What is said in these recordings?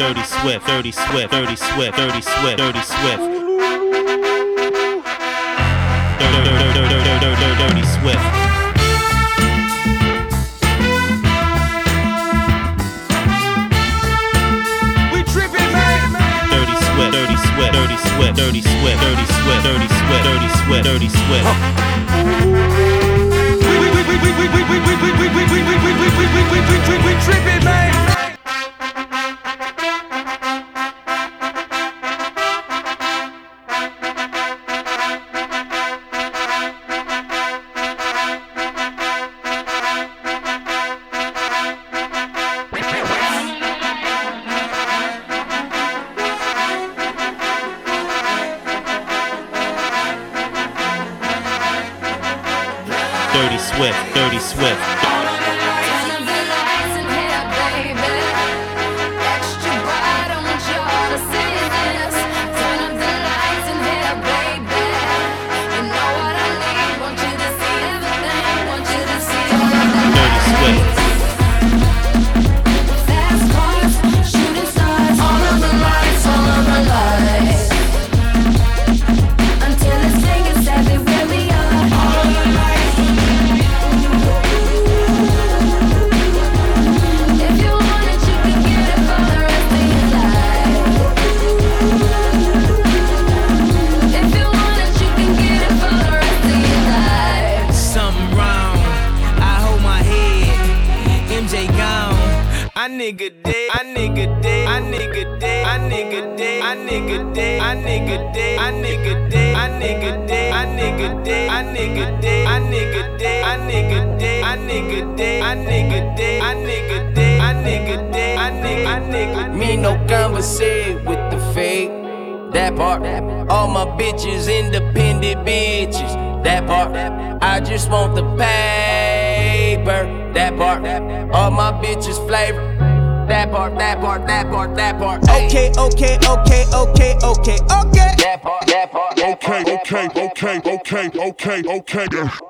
Dirty Swift, Dirty Swift, Dirty Swift, Dirty Swift, Dirty Swift. Dirty, dirty, dirty, dirty, dirty, dirty Swift. We tripping, man. Dirty Swift, Dirty Swift, Dirty Swift, Dirty Swift, Dirty Swift, Dirty Swift, Dirty Swift, Dirty Swift. We we we Swift. Part. All my bitches independent bitches. That part. I just want the paper. That part. All my bitches flavor. That part, that part, that part, that part. Okay, okay, okay, okay, okay, okay. That part, that part, that part. Okay, okay, okay, okay, okay, okay.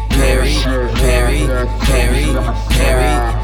Perry, Perry, Perry, Perry, Perry.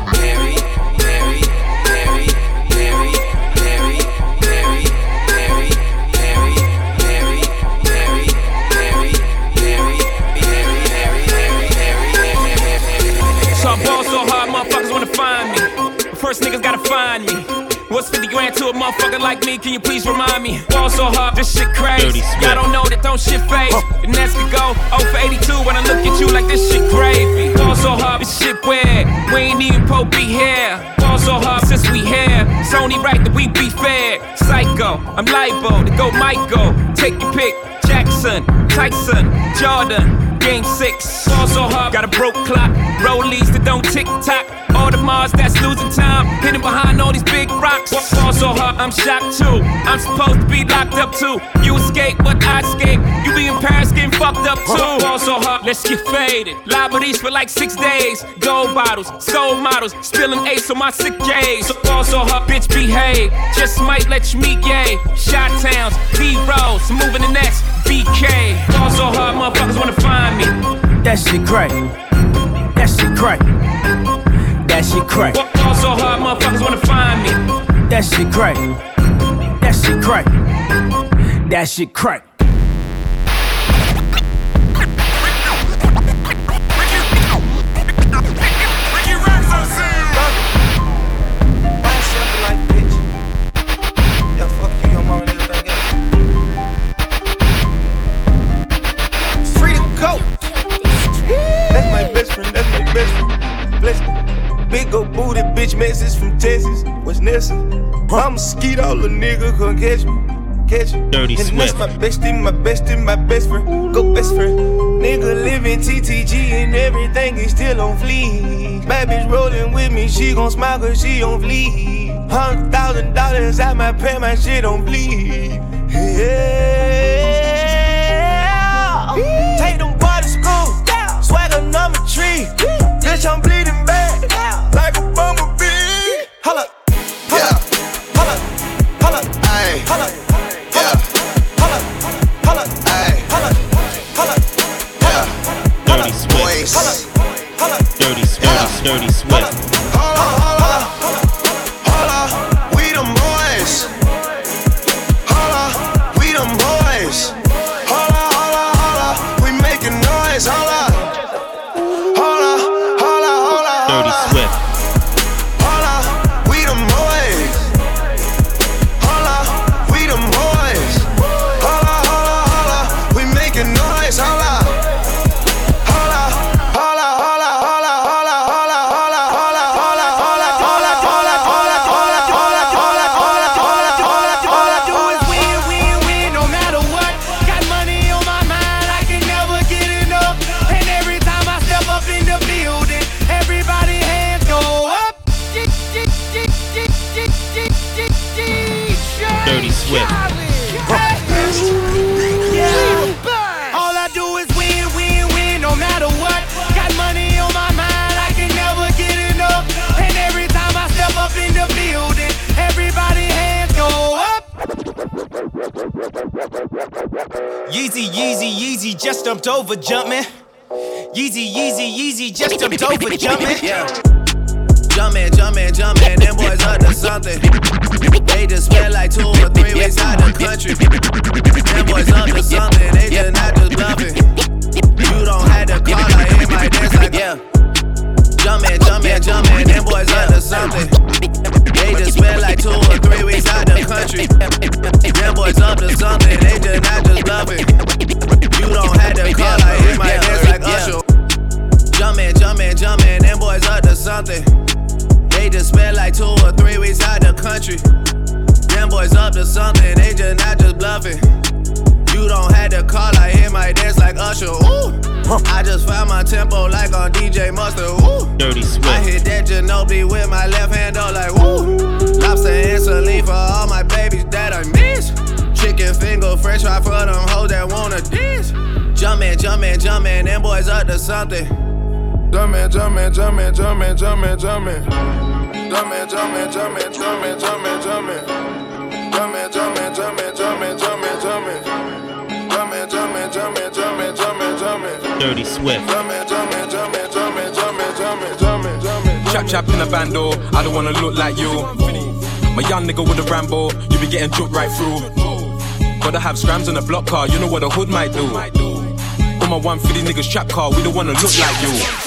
First niggas gotta find me. What's 50 grand to a motherfucker like me? Can you please remind me? Ball so hard, this shit crazy. Y'all don't know that don't shit phase. And that's we go 0 for 82 when I look at you like this shit crazy. Ball so hard, this shit weird. We ain't even po be here. Ball so hard since we here. It's only right that we be fair. Psycho, I'm liable to go Michael. Take your pick. Jackson, Tyson, Jordan. Game six, ball so hard, got a broke clock. Rollies don't tick tock. Audemars that's losing time, hidden behind all these big rocks. Ball so hard, I'm shocked too. I'm supposed to be locked up too. You escape, but I escape. You be in Paris getting fucked up too. Ball so hard, let's get faded. Liberties for like six days. Gold bottles, soul models, spilling ace on my sick days. So ball so hard, bitch behave. Just might let you meet gay. Shot towns, B rolls, moving the next BK. Ball so hard, motherfuckers wanna find me. That shit crack. That shit crack. That shit crack. Ball so hard, motherfuckers wanna find me. That shit crack. That shit crack. That shit crack. Texas, what's Nessa? I'm a all little nigga, come catch me. Catch me. Dirty and that's Swift. my bestie, my bestie, my best friend. Go best friend. Nigga living TTG and everything is still on fleek. Bad bitch rolling with me, she gon' smile cause she on fleek. Hundred thousand dollars out my pay, my shit on bleed. Yeah. Yeezy, Yeezy, Yeezy, just jumped over jumping. Yeezy, Yeezy, Yeezy, just jumped over jumping. Yeah. Jumpin', jumpin', jumpin', them boys up to something. They just spent like two or three weeks out the country. Them boys up to something, they just not just bluffing. You don't have to call, I hear my dance like yeah. Jumpin', jumpin', jumpin', them boys up to something. They just spent like two or three weeks out the country. Them boys up to something, they just not just bluffing. Something. They just spent like two or three weeks out the country. Them boys up to something, they just not just bluffing. You don't have to call, I hear my dance like Usher. Ooh. I just found my tempo like on DJ Mustard. Ooh. Dirty I hit that Ginobili with my left hand, though, like woo. Lobster and saline for all my babies that I miss. Chicken finger, french fry for them hoes that wanna dance. Jumpin', jumpin', jumpin', them boys up to something. Jumpin', jumpin', jumpin', jumpin', jumpin', jumpin'. Jumpin', jumpin', jumpin', jumpin', jumpin', jumpin'. Jumpin', jumpin', jumpin', jumpin', jumpin', jumpin'. Jumpin', jumpin', jumpin', jumpin', jumpin', jumpin'. Dirty Swift. Jumpin', jumpin', jumpin', jumpin', jumpin', jumpin', jumpin', jumpin'. Chap chap in a bando, I don't wanna look like you. My young nigga with a Rambo, you be getting jumped right through. Gotta have scrams on a block car, you know what a hood might do. On my 150 niggas trap car, we don't wanna look like you.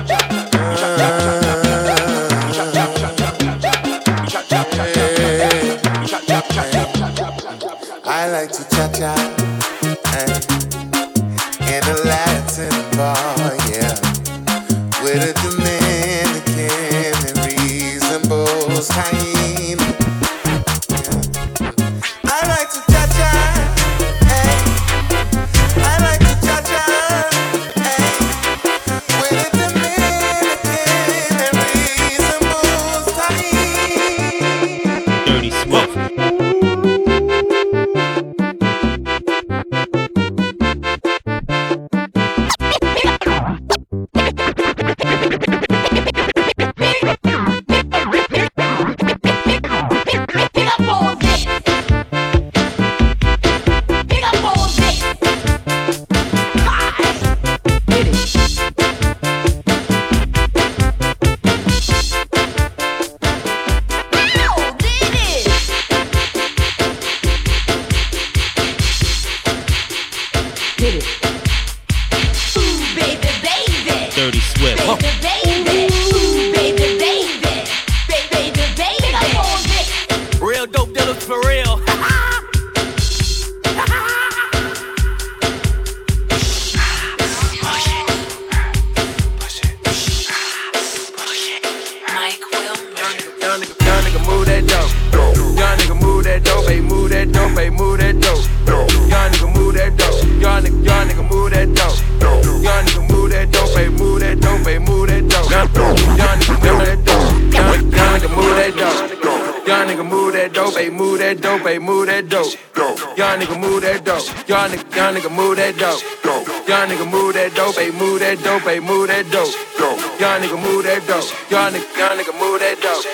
nigga, move that dope.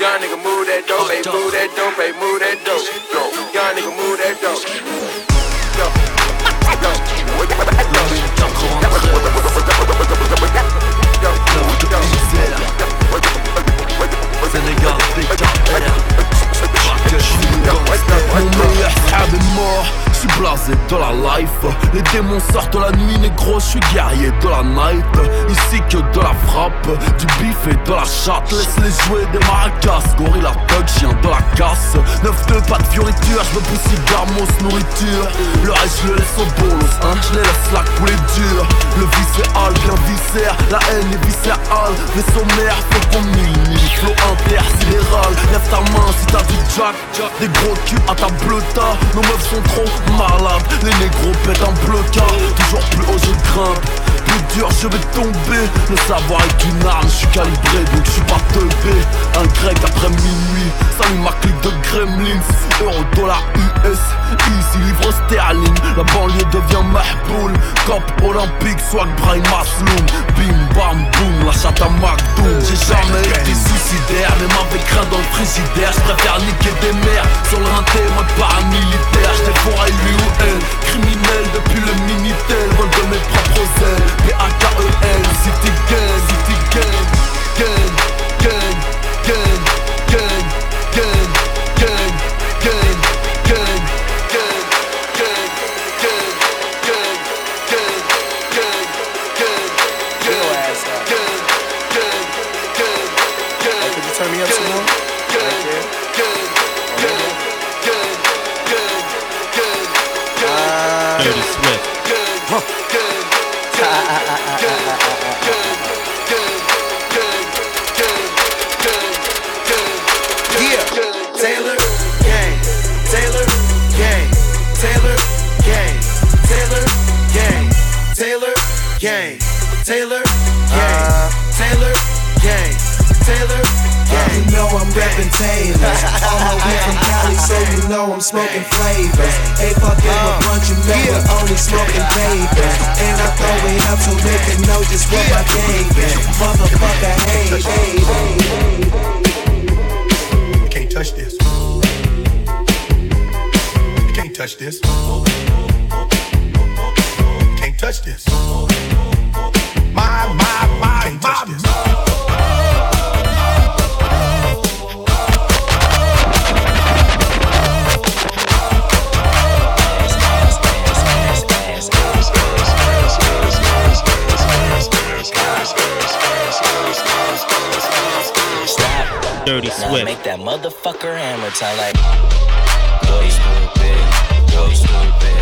Young nigga move that dope, hey, move that dope, hey, move that dope. Young nigga move that dope. Yo, Mon meilleur est mort, suis blasé de la life. Les démons sortent la nuit, négro, je suis guerrier de la night. Ici que de la frappe, du bif et de la chatte. Laisse-les jouer des maracas, gorilla thug, chien de la casse. 9-2, pas de fioriture, je me pousse cigare, mousse, nourriture. Le reste je le laisse au bolos, hein, je les laisse là couler dur Le viscéral, bien viscère, la haine est viscérale. Les sommaires, faut qu'on mille, flow intersidéral Lève ta main si t'as du jack, des gros culs à ta bleuta. Nos meufs sont trop malades, les négros pètent un blocard Toujours plus haut je grimpe, plus dur je vais tomber. Le savoir est une arme, je suis calibré donc je suis pas teubé. Un grec après minuit, salut ma clique de gremlins Euro, dollar, US, easy, livre sterling La banlieue devient mahboul. Cop olympique, swag, brain, masloum Bim, bam, boum, la chatte à McDoom J'ai jamais été suicidaire, même avec rien dans le frigidaire. Je préfère niquer des mères. Sur le rinté, moi paramilitaire. J'étais pour lui ou elle, criminel depuis Swift. make that motherfucker hammer time like. Go stupid, go stupid,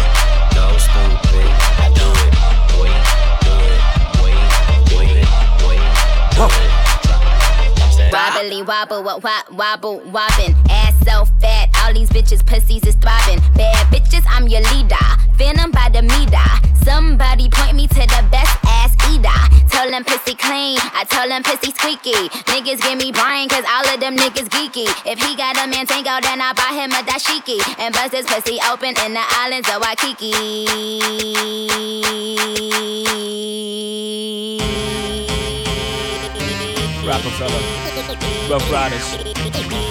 go stupid. I do it, boy, do it, boy, do it, boy, do it. Wobbly wobble, what wop, wobble, wobbin'. Ass so fat, all these bitches pussies is throbbing. Bad bitches, I'm your leader. Venom by the meter. Somebody point me to the best ass eater. Tell them pussy clean, I tell them pussy squeaky. Niggas give me brain, cause all of them niggas geeky. If he got a man tango, then I buy him a dashiki. And bust his pussy open in the islands of Waikiki. Rockefeller, Rough Riders,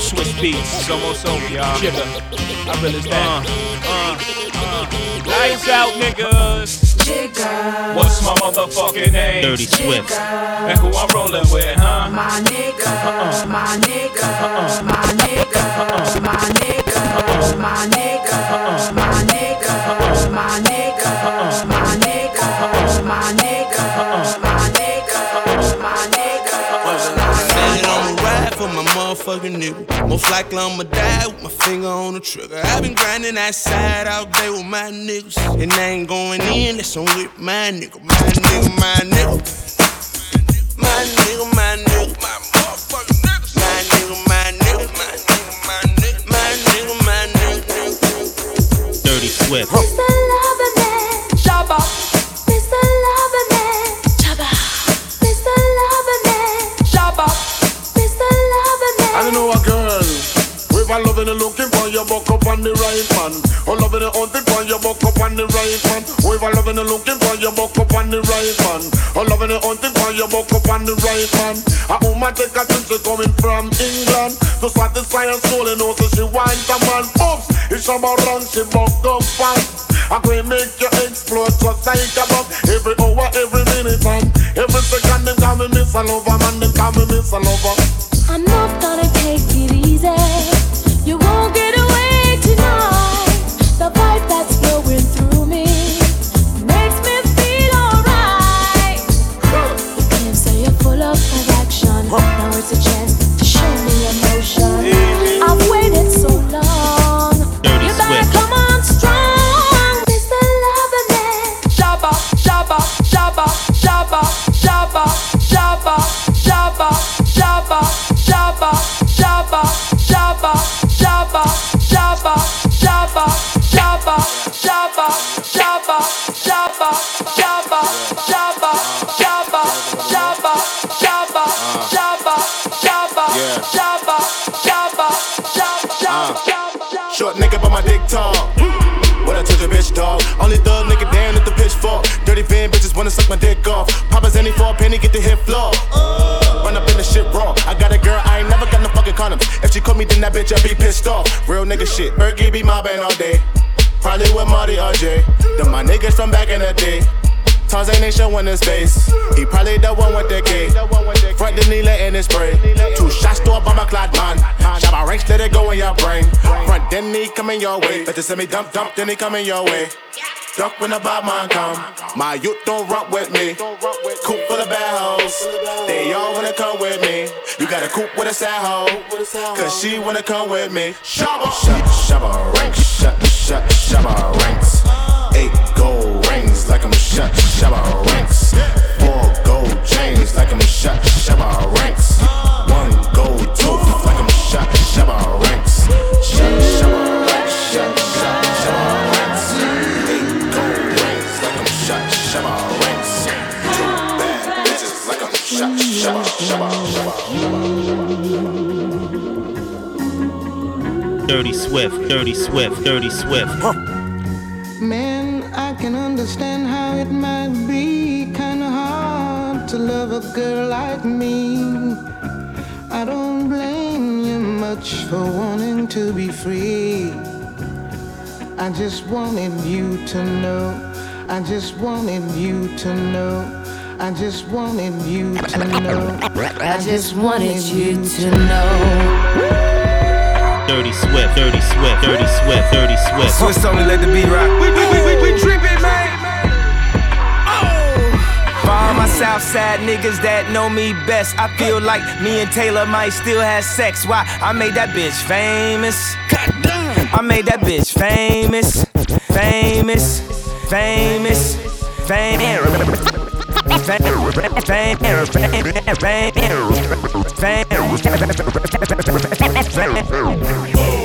Swizz Beatz, it's almost over, y'all. Jigger, I really stand. Uh, uh, lights out, niggas. What's my motherfucking name? Dirty Swift. And who I'm rolling with, huh? My nigga, uh-uh. uh-uh. my nigga, my nigga, my nigga, my nigga, motherfucking nigga. Most likely I'ma die with my finger on the trigger. i been grinding that side all day with my niggas. And I ain't going in, that's on with my nigga. My nigga, my nigga. My nigga, my nigga. My motherfucking niggas. My nigga, my nigga. My nigga, my nigga. My nigga, my nigga. Dirty Swift. The right man. Or loving and hunting for your buck up on the right man. With a loving and looking for your buck up on the right man. Or loving and hunting for your buck up on the right man. A woman take a trip, she coming from England. To satisfy her soul and also she wants a man. Oops, it's about run, she buck up fast. I can make you explode just like a bomb Every hour, every minute and every second Them call me Miss a Lover, man, them call me Miss a Lover I'm not gonna bitch, I be pissed off. Real nigga shit. Berkey be mobbing all day. Probably with Marty RJ. Them my niggas from back in the day. Tarzan ain't showing his face. He probably the one with the K. Front the knee letting it spray. Two shots to a bomber clad man. Shot my ranks, let it go in your brain. Front then he coming your way. Better send me dump dump, then he coming your way. Duck when the bad man come. My youth don't rock with me. Coop full of bad hoes. They all wanna come with me. You got a coop with a sad hoe. Cause she wanna come with me. Shabba, shut, shabba ranks, shut, shut, shabba ranks. Eight gold rings like I'm shut, shabba ranks. Swift. Dirty Swift. Dirty Man, I can understand how it might be kinda hard to love a girl like me. I don't blame you much for wanting to be free. I just wanted you to know. I just wanted you to know. I just wanted you to know. I just wanted you to know. Dirty Swift. Dirty Swift. Dirty Swift. Dirty Swift. Swiss only let the beat rock. We, we, we, we, we trippin', man. Oh! For all my Southside niggas that know me best, I feel like me and Taylor might still have sex. Why? I made that bitch famous. I made that bitch famous. famous, famous, famous, Oh.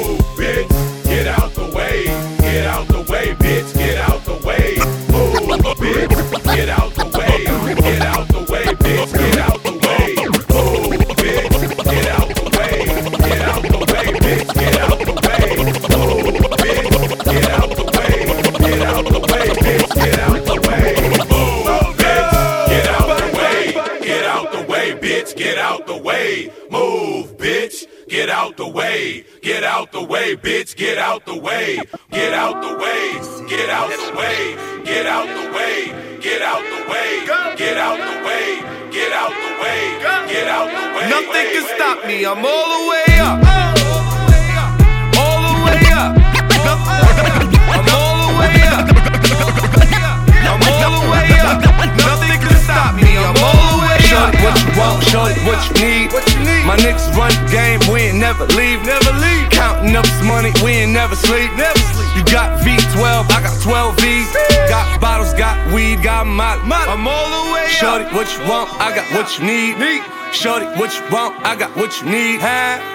Shorty, what you want? I got what you need. Me. Shorty, what you want? I got what you need.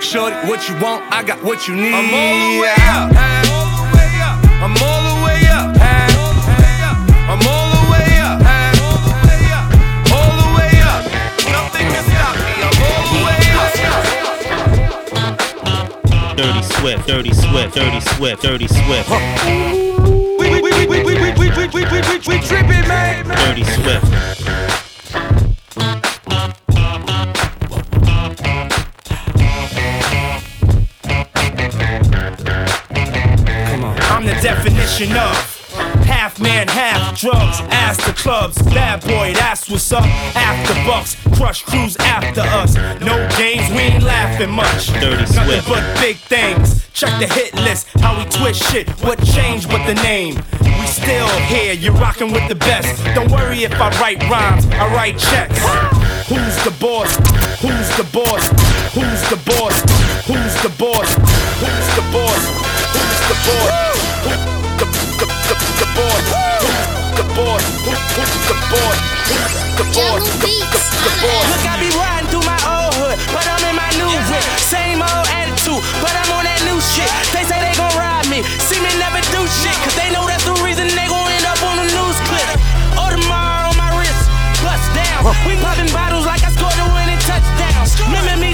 Shorty, what you want? I got what you need. I'm all the way up. I'm all the way up. I'm all the way up. All the way up. Nothing can stop me. I'm all the way up. Dirty Swift, Dirty Swift, Dirty Swift, Dirty Swift. We, we, we, we, we, we, we, we, we, we, we, we tripping, man. Dirty Swift. Definition of half man, half drugs. Ask the clubs, bad boy, that's what's up. After bucks, crush crews after us. No games, we ain't laughing much. Dirty Nothing Swift. but big things. Check the hit list, how we twist shit. What changed but the name? We still here, you're rocking with the best. Don't worry if I write rhymes, I write checks. Who's the boss? Who's the boss? Who's the boss? Who's the boss? Who's the boss? Who's the boss? Who, the, the, the, the boss? The boss? The boss? The boss? The, the, the boss? Look, I be riding through my old hood, but I'm in my new whip. Same old attitude, but I'm on that new shit. They say they gon' ride me, see me never do shit, cause they know that's the reason they gon' end up on the news clip. Audemars on my wrist, bust down. We popping bottles like I scored a winning touchdown. Remember me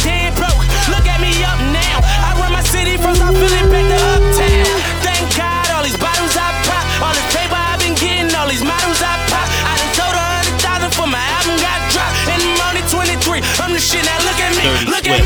Look at.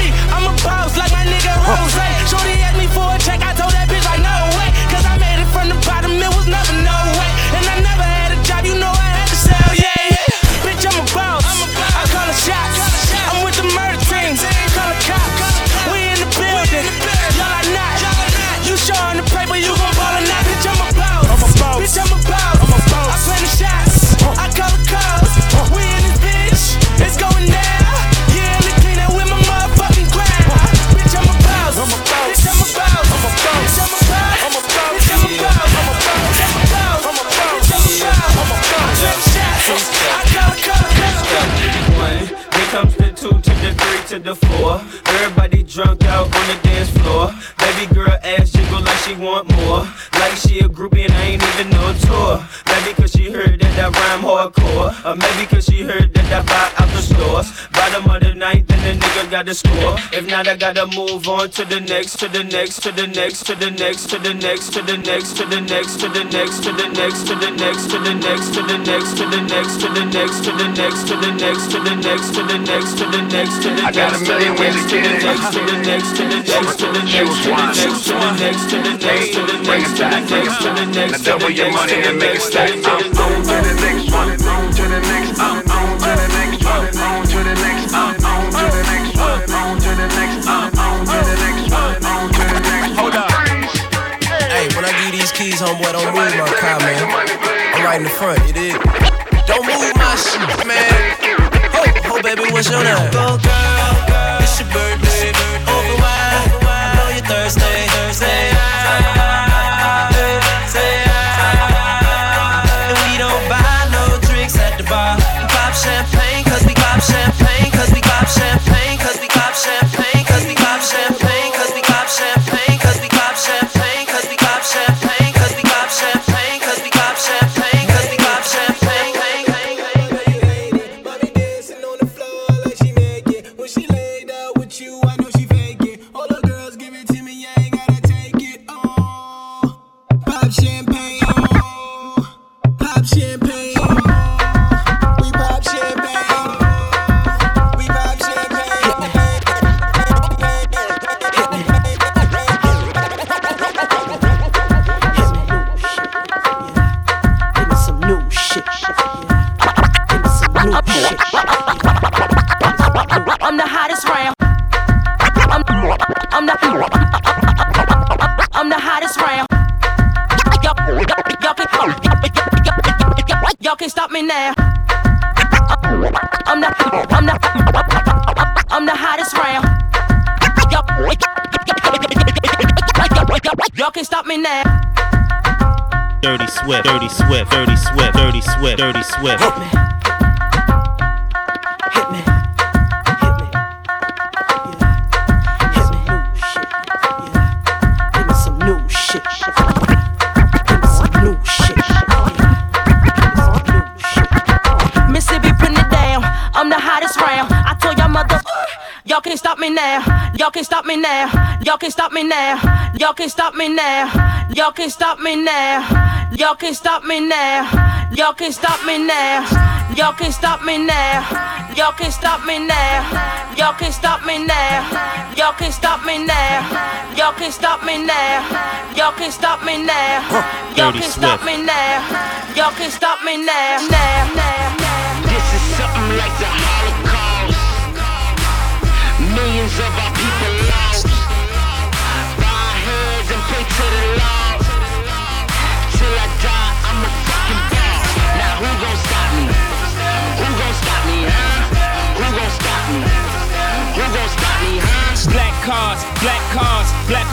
Tour. Hardcore. Or maybe cause she heard that I buy out the stores. Bottom of the ninth, then the nigga got to score. If not, I gotta move on to the next, to the next, to the next, to the next, to the next, to the next, to the next, to the next, to the next, to the next, to the next, to the next, to the next, to the next, to the next, to the next, to the next, to the next, to the next, to the I got a million ways to get it. to the next, to the next, to the next, to the next, to the next, to the next, to the next, to the next, to the next, Now double your money and make it stack. I'm on to the next one, on to the next, I'm on to the next one, on to the next, I'm on to the next one, on to the next, I'm on to the next one, on to the next. Hold up. Hey, when I give these keys, homeboy, don't move my car, man. I'm right in the front, you dig? Don't move my shit, man. Oh, oh, baby, what's your name? Go, girl, I'm the hottest round. I'm, I'm the I'm the hottest round. Y'all, y'all, can, y'all stop me now. I'm the I'm the I'm the hottest round. Y'all, y'all can stop me now. Dirty Dirty Swift, Dirty Swift, Dirty Swift, Dirty Swift, Dirty Swift. Give me Hit me, hit me some new shit. Give me some new shit. In some new shit. Mississippi, putting it down. I'm the hottest round. I told y'all mother. Uh, y'all can't stop me now. Y'all can't stop me now. Y'all can't stop me now. Y'all can't stop me now. Y'all can't stop me now. Y'all can't stop me now. Y'all can't stop me now. Y'all can't stop me now. Y'all can't stop me now. Y'all can't stop me now. Y'all can't stop me now. Y'all can't stop me now. Y'all can't stop me now. Y'all can't stop me now. Y'all can't stop me now. Now, now, now.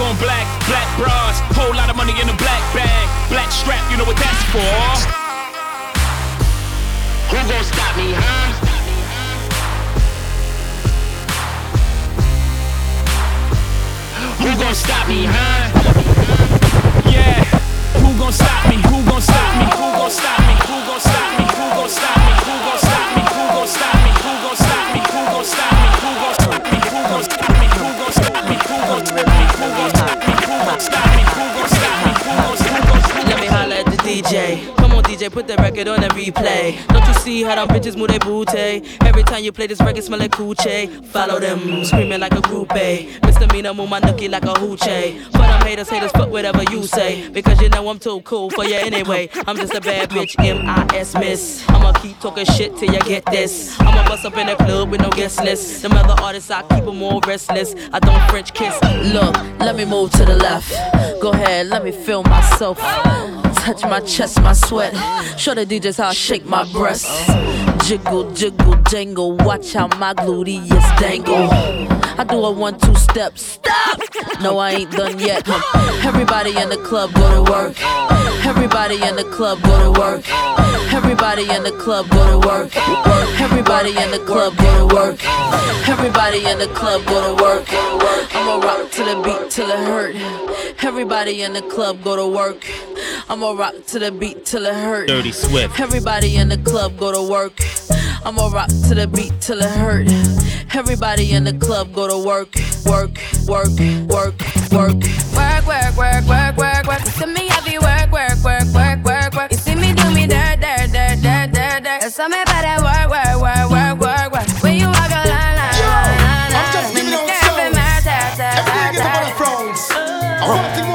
On black, black bras. Whole lot of money in a black bag, black strap, you know what that's for. Who gon' stop me, huh? Who gon' stop me, huh? Yeah, who gon' stop me? Who gon' stop me? Who gon' stop me? Who gon' stop me? Who gon' stop me? DJ. DJ, put that record on and replay. Don't you see how them bitches move their booty? Every time you play this record, smell like coochie. Follow them, screaming like a groupie. Misdemeanor, move my nookie like a hoochie. For them haters, haters, fuck whatever you say. Because you know I'm too cool for you anyway. I'm just a bad bitch, M-I-S miss. I'ma keep talking shit till you get this. I'ma bust up in the club with no guest list. Them other artists, I keep them more restless. I don't French kiss. Look, let me move to the left. Go ahead, let me feel myself. Touch my chest, my sweat. Show the DJs how I shake my breasts. Jiggle, jiggle, jangle. Watch how my gluteus dangle. I do a one, two step. Stop! No, I ain't done yet. Everybody in the club go to work. Everybody in the club go to work. Everybody in the club go to work. Everybody in the club go to work. Everybody in the club go to work. I'ma rock to the beat till it hurt. Everybody in the club go to work. I'ma rock to the beat till it hurt. Dirty Swift. Everybody in the club go to work. I'ma rock to the beat till it hurt. Everybody in the club go to work, work, work, work, work. Work, work, work, work, work, work. You see me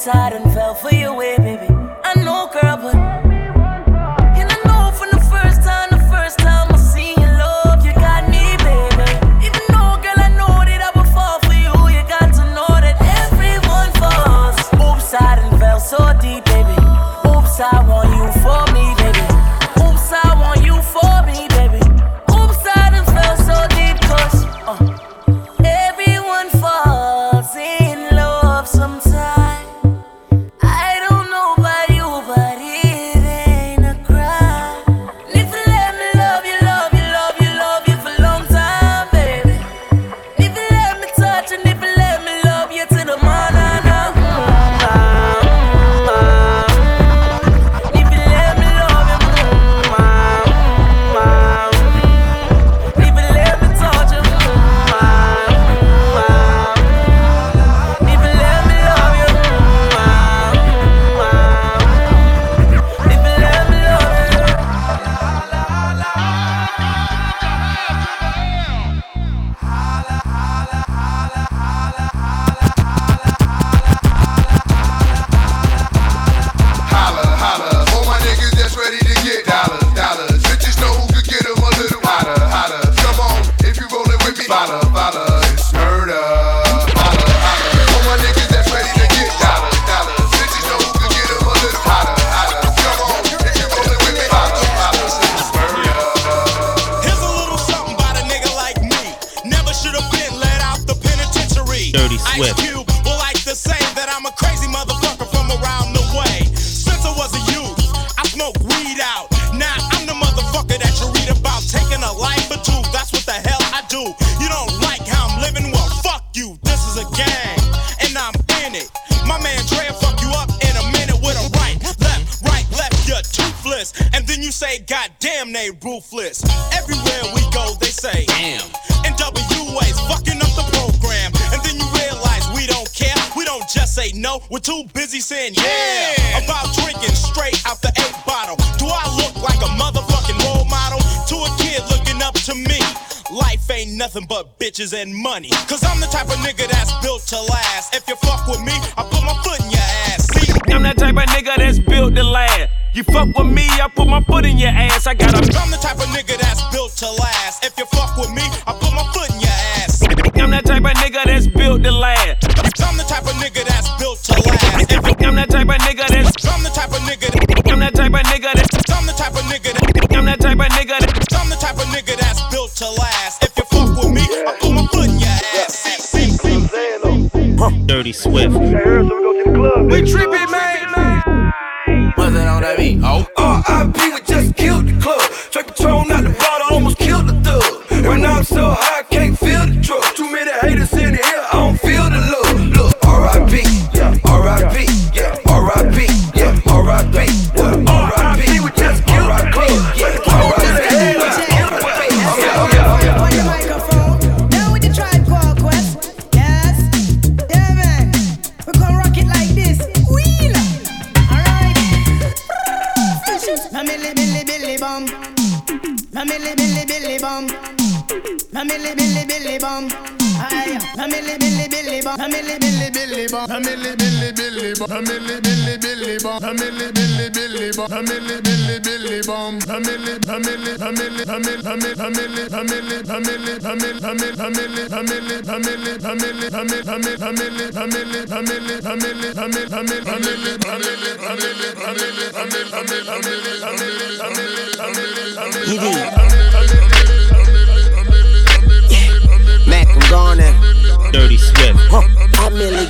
sudden busy saying yeah, about drinking straight out the eight bottle. Do I look like a motherfucking role model to a kid looking up to me? Life ain't nothing but bitches and money. Cause I'm the type of nigga that's built to last. If you fuck with me, I put my foot in your ass. See? I'm that type of nigga that's built to last. You fuck with me, I put my foot in your ass. I got a. I'm the type of nigga that's built to last. Dirty Swift. We tripping, man. Mac, I'm gone now. Dirty Swift. A millionaire, I'm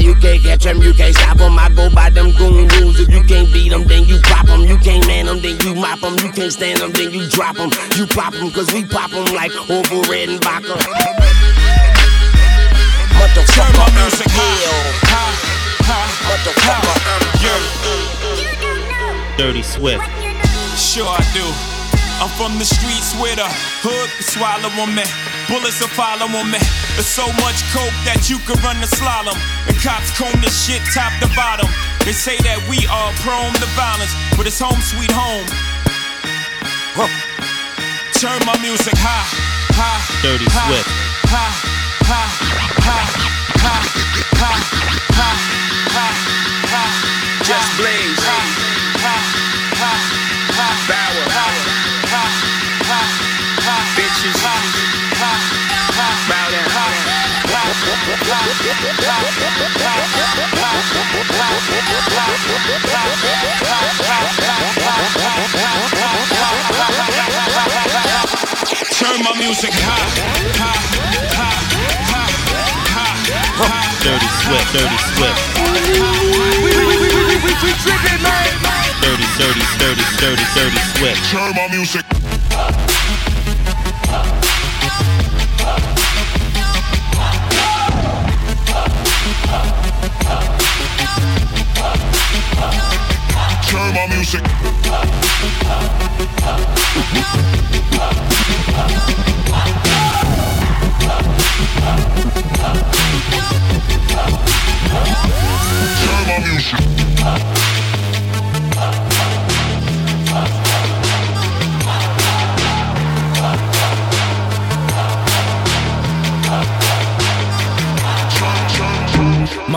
You can't catch them, you can't stop them. I go by them goon rules. If you can't beat them, then you pop them. You can't man them, then you mop them. You can't stand them, then you drop them. You pop them, cause we pop them like over red and vodka. Motherfucker, uh, I'm hell. Motherfucker, uh, I'm Dirty Swift. Sure I do. I'm from the streets where the hood can swallow on me. Bullets will follow on me. There's so much coke that you could run the slalom. The cops comb the shit top to bottom. They say that we are prone to violence, but it's home sweet home. Turn my music high, high, Dirty high, Swift. high, high, high, high, high, high, high, high. Just blaze. Bauer. Turn my music high, high, high, high, high, high. Dirty Swift. Dirty Swift. Dirty, dirty, dirty, dirty, dirty Swift. Turn my music. Music. Turn my music.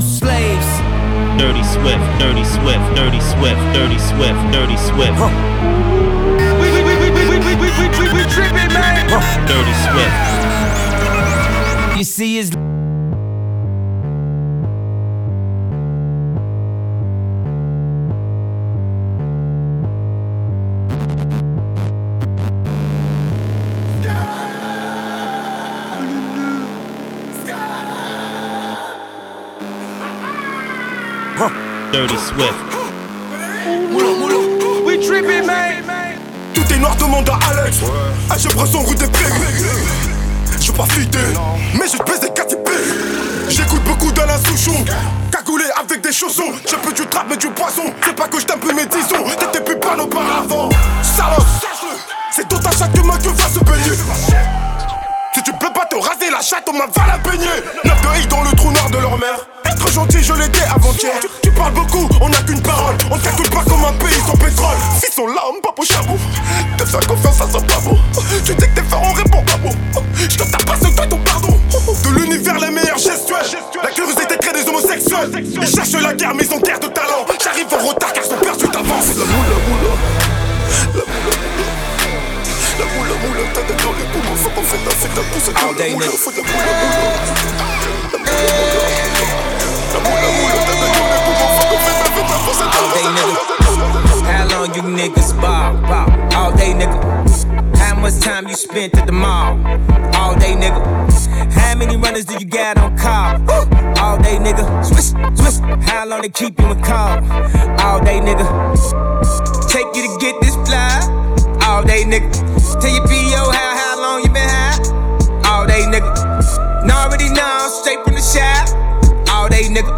slaves. Dirty Swift, Dirty Swift, Dirty Swift, Dirty Swift, Dirty Swift. We, we, we, we, we, we, we, we, we, we tripping, man. Dirty Swift. You see, it's Dirty Swift. We tripping, man. Tout est noir, demande à Alex. Ah, je prends son route des Je suis pas fidé, mais je baisse des KTP. J'écoute beaucoup d'Alain Souchon. Cagoulé avec des chaussons. Je peux du trap, mais du poisson. C'est pas que je t'aime plus, mais disons. T'étais plus pas auparavant. Salope, c'est tout à chaque humain que va se baigner. Si tu peux pas te raser la chatte, on m'a va la baigner. Neuf de haie dans le trou noir de leur mère. Être gentil, je l'étais avant-hier. Tu, tu parles beaucoup, on n'a qu'une parole. Spent at the mall? All day, nigga. How many runners do you got on call? All day, nigga. Swish, swish. How long they keep you in call? All day, nigga. Take you to get this fly? All day, nigga. Tell your PO how, how long you been high? All day, nigga. Now already know, straight from the shop. All day, nigga.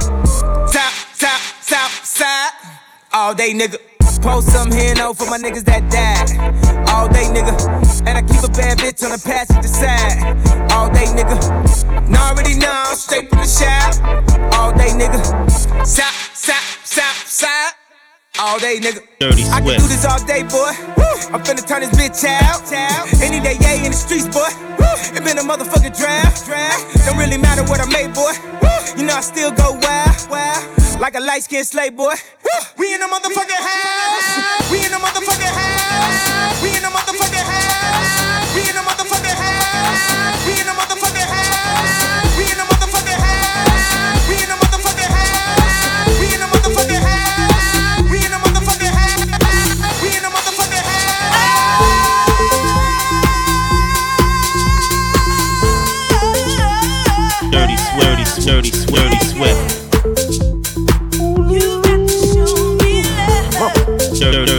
Top, top, top, side. All day, nigga. Post some here no for my niggas that died. All day, nigga. And I keep a bad bitch on the passenger side. All day, nigga. Now already know, straight from the shop. All day, nigga. Side, side, side, side. All day, nigga. Dirty I can do this all day, boy. I'm finna turn this bitch out. Any day, yeah, in the streets, boy. It been a motherfucking draft. Don't really matter what I made, boy. You know I still go wild, wild. Like a light skinned slave, boy. We in the motherfucking house. We in the motherfucking house. We in the motherfucking house. We in the motherfucking house. We in the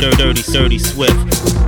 Dirty, dirty, dirty, dirty Swift.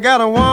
I got a woman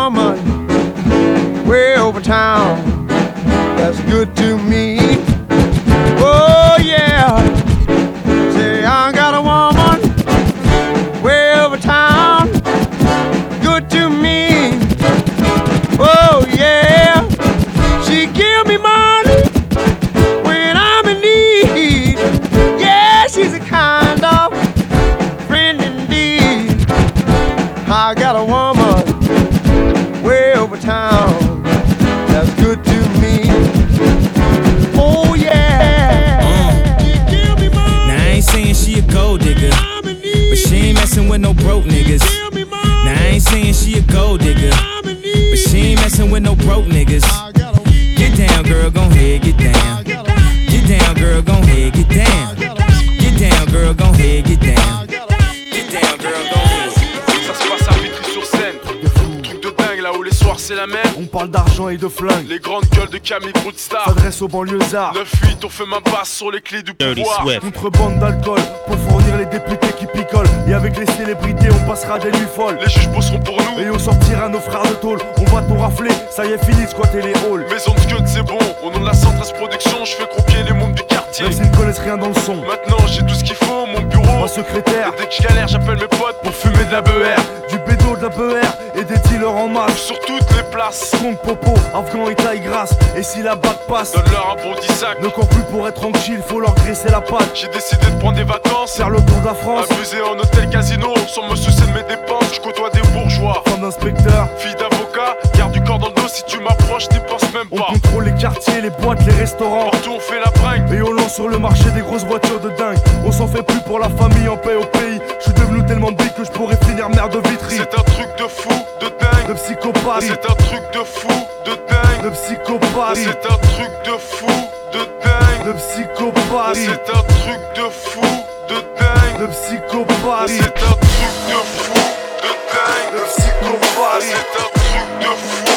Camille Broodstar. S'adresse aux banlieusards. 9-8, on fait ma basse sur les clés du Dirty pouvoir. Contrebande d'alcool pour fournir les députés qui picolent. Et avec les célébrités, on passera des nuits folles. Les juges bosseront pour nous. Et on sortira nos frères de tôle. On va tout rafler, ça y est, fini de squatter les halls. Maison de c'est bon. Au nom de la Centrale Production, je fais croquer les mômes du Même s'ils connaissent rien dans le son. Maintenant, j'ai tout ce qu'il faut, mon bureau. Ma secrétaire. Dès que je galère, j'appelle mes potes pour fumer de la BR. Du bédo, de la BR et des dealers en masse. Sur toutes les places. Compte popo, afghan et taille grasse. Et si la bague passe, Donne-leur un bon 10 sac. ne cours plus pour être tranquille, faut leur graisser la patte. J'ai décidé de prendre des vacances. Faire le tour de la France. Abuser en hôtel casino, sans me soucier de mes dépenses. Je côtoie des bourgeois. Femme d'inspecteur. Fille d'avocat, corps dans le dos si tu m'approches, n'y pense même On pas. contrôle les quartiers, les boîtes, les restaurants. Partout on fait la bringue. Et on lance sur le marché des grosses voitures de dingue. On s'en fait plus pour la famille en paix au pays. Je suis devenu tellement big que je pourrais finir mère de Vitry. C'est un truc de fou, de dingue. De psychopathe. C'est un truc de fou, de dingue. De psychopathe. C'est un truc de fou, de dingue. De psychopathe. C'est un truc de fou, de dingue. De psychopathe. C'est un truc de fou, de dingue. De psychopathe. C'est un truc de fou,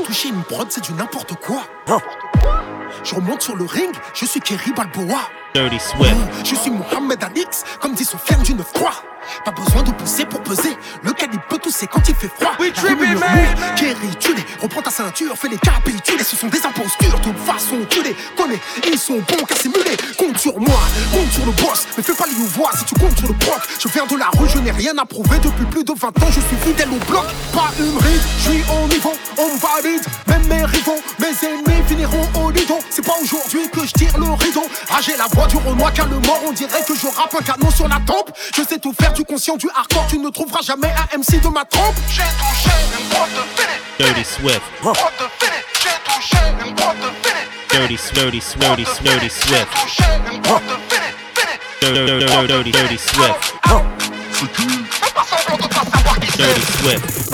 J'ai touché une prod, c'est du n'importe quoi. Je remonte sur le ring, je suis Kerry Balboa. Dirty Swift. Je suis Mohamed Alix, comme dit Sofiane du 9-3. Pas besoin de pousser pour peser. Le calibre peut tousser quand il fait froid. We tripping, man. Kerry, tu les reprends ta ceinture, fais les capitules. Ce sont des impostures, de toute façon, tu les connais. Ils sont bons qu'à simuler. Compte sur moi, compte sur le boss. Mais fais pas les voir si tu comptes sur le proc. Je viens de la rue, je n'ai rien à prouver. Depuis plus de 20 ans, je suis fidèle au bloc. Pas une ride, je suis au niveau, on valide. Même mes rivaux, mes ennemis finiront au lido. C'est pas aujourd'hui que je tire le rideau. Ah, j'ai la voix du Renoir car le mort, on dirait que je rappe un canon sur la tempe. Je sais tout faire du conscient, du hardcore. Tu ne trouveras jamais un MC de ma trompe. J'ai touché une crotte de. Dirty Swift. Crotte de fini. J'ai touché une crotte de fini. Dirty, dirty, dirty, dirty Swift. Touché une crotte de fini. Fini. Dirty, dirty, dirty, Swift. Fais pas semblant de pas savoir qui c'est. Dirty Swift.